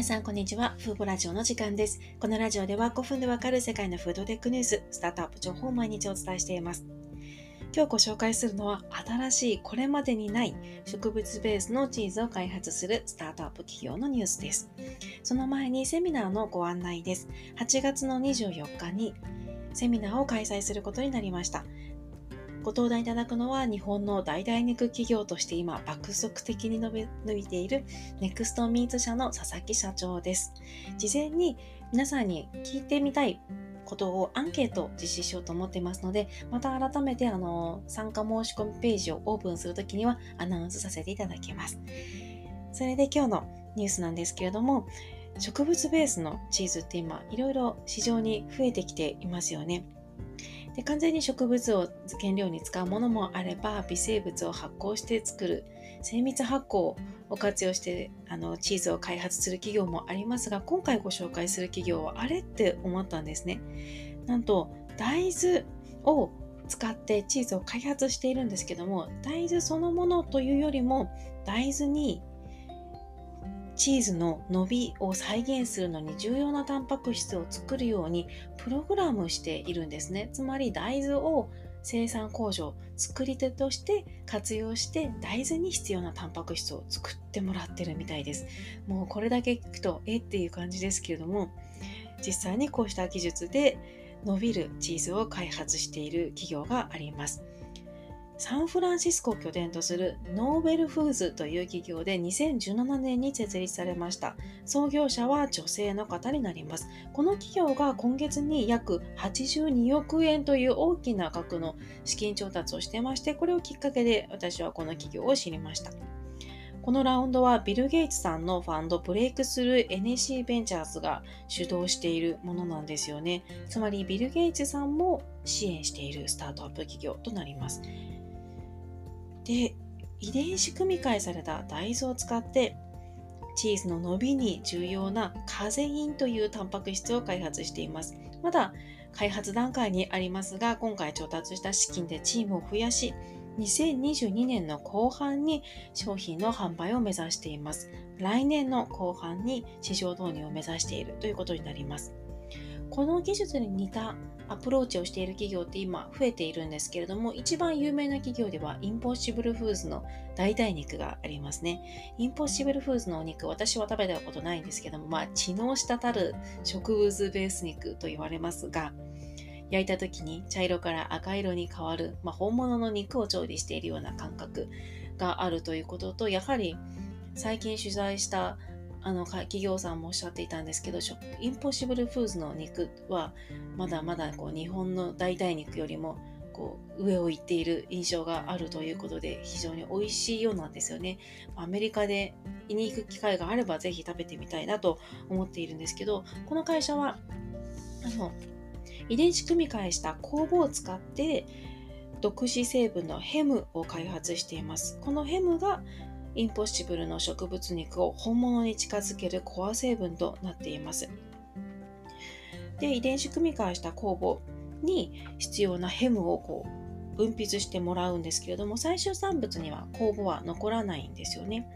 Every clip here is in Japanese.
皆さん、こんにちは。フーボラジオの時間です。このラジオでは5分でわかる世界のフードテックニュース、スタートアップ情報を毎日お伝えしています。今日ご紹介するのは、新しいこれまでにない植物ベースのチーズを開発するスタートアップ企業のニュースです。その前にセミナーのご案内です。8月の24日にセミナーを開催することになりました。ご登壇いただくのは日本の大々肉企業として今爆速的に伸び伸びているネクストミーツ社の佐々木社長です。事前に皆さんに聞いてみたいことをアンケート実施しようと思っていますので、また改めてあの参加申し込みページをオープンするときにはアナウンスさせていただきます。それで今日のニュースなんですけれども、植物ベースのチーズって今いろいろ市場に増えてきていますよね。で完全に植物を原料に使うものもあれば微生物を発酵して作る精密発酵を活用してあのチーズを開発する企業もありますが今回ご紹介する企業はあれって思ったんですね。なんと大豆を使ってチーズを開発しているんですけども大豆そのものというよりも大豆にチーズの伸びを再現するのに重要なタンパク質を作るようにプログラムしているんですね。つまり大豆を生産工場、作り手として活用して大豆に必要なタンパク質を作ってもらってるみたいです。もうこれだけ聞くとえ？っていう感じですけれども実際にこうした技術で伸びるチーズを開発している企業があります。サンフランシスコを拠点とするノーベルフーズという企業で2017年に設立されました。創業者は女性の方になります。この企業が今月に約82億円という大きな額の資金調達をしてまして、これをきっかけで私はこの企業を知りました。このラウンドはビル・ゲイツさんのファンドブレイクスルー NC ベンチャーズが主導しているものなんですよね。つまりビル・ゲイツさんも支援しているスタートアップ企業となります。で、遺伝子組み換えされた大豆を使ってチーズの伸びに重要なカゼインというタンパク質を開発しています。まだ開発段階にありますが、今回調達した資金でチームを増やし、2022年の後半に商品の販売を目指しています。来年の後半に市場導入を目指しているということになります。この技術に似たアプローチをしている企業って今増えているんですけれども、一番有名な企業ではインポッシブルフーズの代替肉がありますね。インポッシブルフーズのお肉、私は食べたことないんですけども、まあ、知能したる植物ベース肉と言われますが、焼いた時に茶色から赤色に変わる、まあ、本物の肉を調理しているような感覚があるということと、やはり最近取材したあの企業さんもおっしゃっていたんですけど、インポッシブルフーズの肉はまだまだこう日本の代替肉よりもこう上を行っている印象があるということで非常に美味しいようなんですよね。アメリカで胃に行く機会があればぜひ食べてみたいなと思っているんですけど、この会社はあの遺伝子組み換えした酵母を使って独自成分のヘムを開発しています。このヘムがインポッシブルの植物肉を本物に近づけるコア成分となっています。で、遺伝子組み換えした酵母に必要なヘムをこう分泌してもらうんですけれども、最終産物には酵母は残らないんですよね。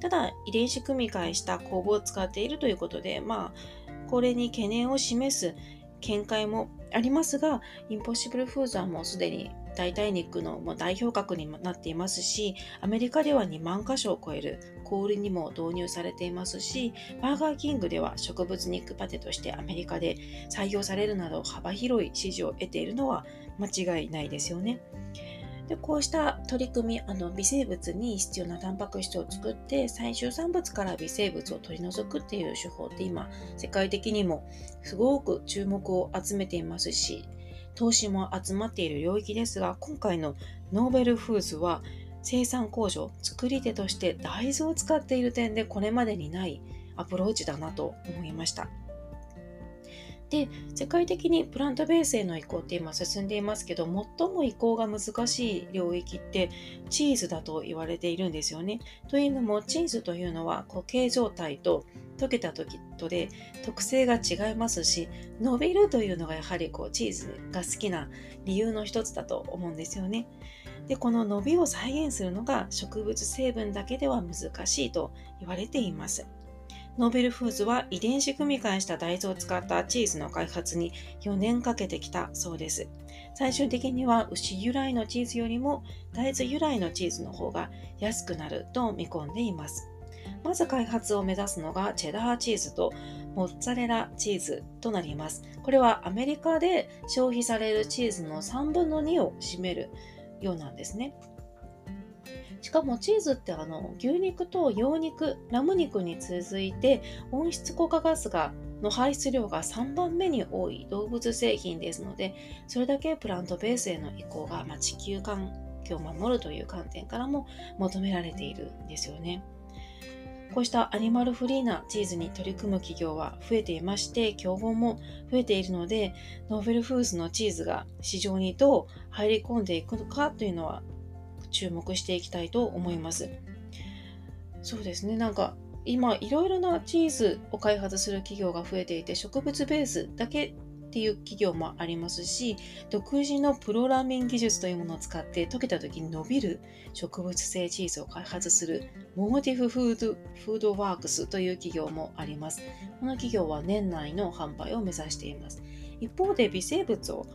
ただ、遺伝子組み換えした酵母を使っているということで、まあ、これに懸念を示す見解もありますが、インポッシブルフーズはもうすでに代替肉の代表格になっていますし、アメリカでは2万箇所を超える氷にも導入されていますし、バーガーキングでは植物肉パテとしてアメリカで採用されるなど幅広い支持を得ているのは間違いないですよね。でこうした取り組みあの微生物に必要なタンパク質を作って最終産物から微生物を取り除くっていう手法って今世界的にもすごく注目を集めていますし投資も集まっている領域ですが今回のノーベルフーズは生産工場作り手として大豆を使っている点でこれまでにないアプローチだなと思いました。で、世界的にプラントベースへの移行って今進んでいますけど、最も移行が難しい領域ってチーズだと言われているんですよね。というのも、チーズというのは固形状態と溶けた時とで特性が違いますし、伸びるというのがやはりこうチーズが好きな理由の一つだと思うんですよね。で、この伸びを再現するのが植物成分だけでは難しいと言われています。ノーベルフーズは遺伝子組み換えした大豆を使ったチーズの開発に4年かけてきたそうです。最終的には牛由来のチーズよりも大豆由来のチーズの方が安くなると見込んでいます。まず開発を目指すのがチェダーチーズとモッツァレラチーズとなります。これはアメリカで消費されるチーズの3分の2を占めるようなんですね。しかもチーズってあの牛肉と羊肉、ラム肉に続いて温室効果ガスがの排出量が3番目に多い動物製品ですので、それだけプラントベースへの移行が、まあ、地球環境を守るという観点からも求められているんですよね。こうしたアニマルフリーなチーズに取り組む企業は増えていまして、競合も増えているので、ノーベルフーズのチーズが市場にどう入り込んでいくのかというのは注目していきたいと思います。そうですね、なんか今いろいろなチーズを開発する企業が増えていて植物ベースだけっていう企業もありますし独自のプロラミン技術というものを使って溶けた時に伸びる植物性チーズを開発する Motif Food FoodWorks という企業もあります。この企業は年内の販売を目指しています。一方で微生物を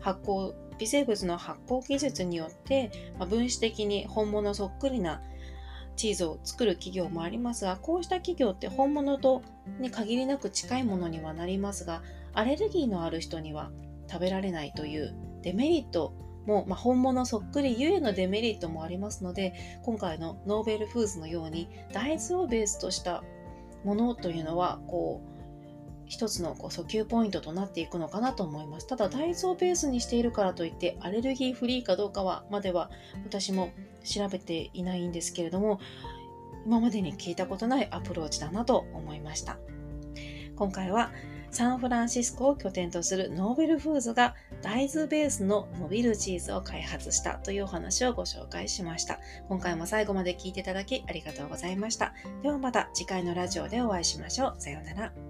発酵微生物の発酵技術によって、ま分子的に本物そっくりなチーズを作る企業もありますが、こうした企業って本物とに限りなく近いものにはなりますが、アレルギーのある人には食べられないというデメリットも、まあ、本物そっくりゆえのデメリットもありますので、今回のノーベルフーズのように大豆をベースとしたものというのは、こう、一つのこう訴求ポイントとなっていくのかなと思います。ただ大豆をベースにしているからといってアレルギーフリーかどうかはまでは私も調べていないんですけれども今までに聞いたことないアプローチだなと思いました。今回はサンフランシスコを拠点とする Nobell Foods が大豆ベースの伸びるチーズを開発したというお話をご紹介しました。今回も最後まで聞いていただきありがとうございました。ではまた次回のラジオでお会いしましょう。さようなら。